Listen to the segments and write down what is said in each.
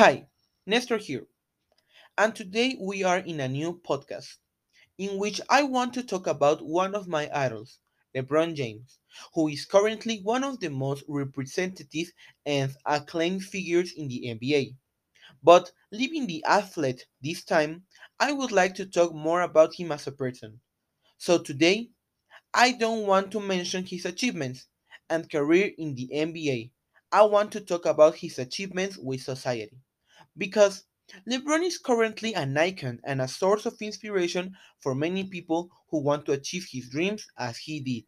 Hi, Nestor here, and today we are in a new podcast in which I want to talk about one of my idols, LeBron James, who is currently one of the most representative and acclaimed figures in the NBA. But leaving the athlete this time, I would like to talk more about him as a person. So today, I don't want to mention his achievements and career in the NBA. I want to talk about his achievements with society. Because LeBron is currently an icon and a source of inspiration for many people who want to achieve his dreams as he did.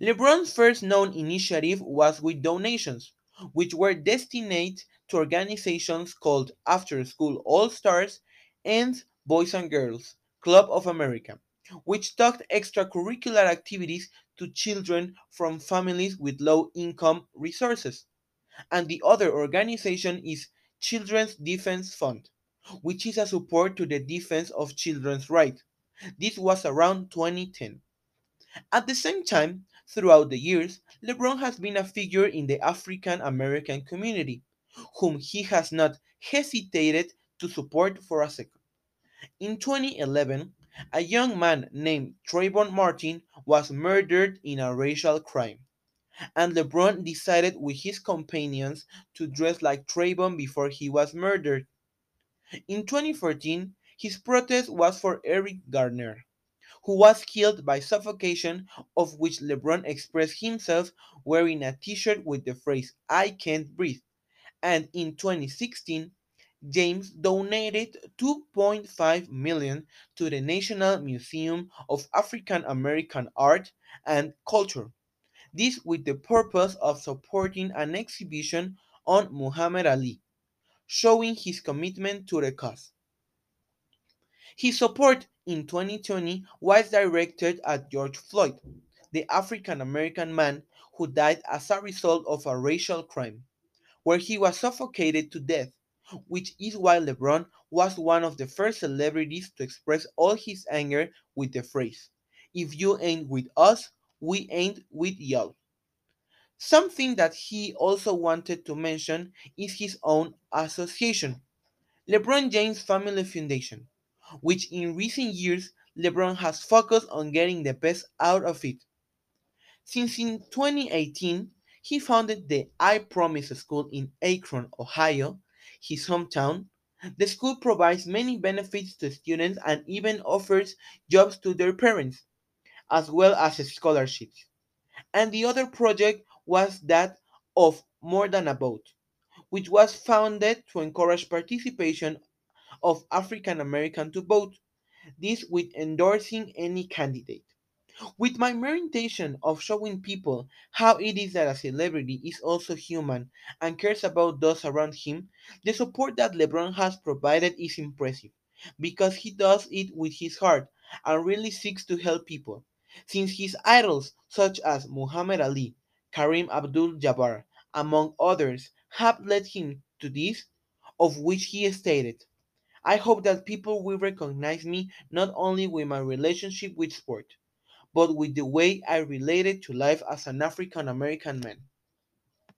LeBron's first known initiative was with donations, which were destined to organizations called After School All Stars and Boys and Girls Club of America, which taught extracurricular activities to children from families with low income resources. And the other organization is Children's Defense Fund, which is a support to the defense of children's rights. This was around 2010. At the same time, throughout the years, LeBron has been a figure in the African American community, whom he has not hesitated to support for a second. In 2011, a young man named Trayvon Martin was murdered in a racial crime, and LeBron decided with his companions to dress like Trayvon before he was murdered. In 2014, his protest was for Eric Garner, who was killed by suffocation, of which LeBron expressed himself wearing a t shirt with the phrase, I can't breathe. And in 2016, James donated 2.5 million to the National Museum of African American Art and Culture. This with the purpose of supporting an exhibition on Muhammad Ali, showing his commitment to the cause. His support in 2020 was directed at George Floyd, the African American man who died as a result of a racial crime, where he was suffocated to death, which is why LeBron was one of the first celebrities to express all his anger with the phrase, If you ain't with us, we ain't with y'all. Something that he also wanted to mention is his own association, LeBron James Family Foundation, which in recent years LeBron has focused on getting the best out of it. Since in 2018, he founded the I Promise School in Akron, Ohio, his hometown. The school provides many benefits to students and even offers jobs to their parents, as well as scholarships. And the other project was that of More Than a Vote, which was founded to encourage participation of African American to vote, this with endorsing any candidate. With my mere intention of showing people how it is that a celebrity is also human and cares about those around him, the support that LeBron has provided is impressive because he does it with his heart and really seeks to help people. Since his idols, such as Muhammad Ali, Kareem Abdul Jabbar, among others, have led him to this, of which he stated, I hope that people will recognize me not only with my relationship with sport, but with the way I related to life as an African American man.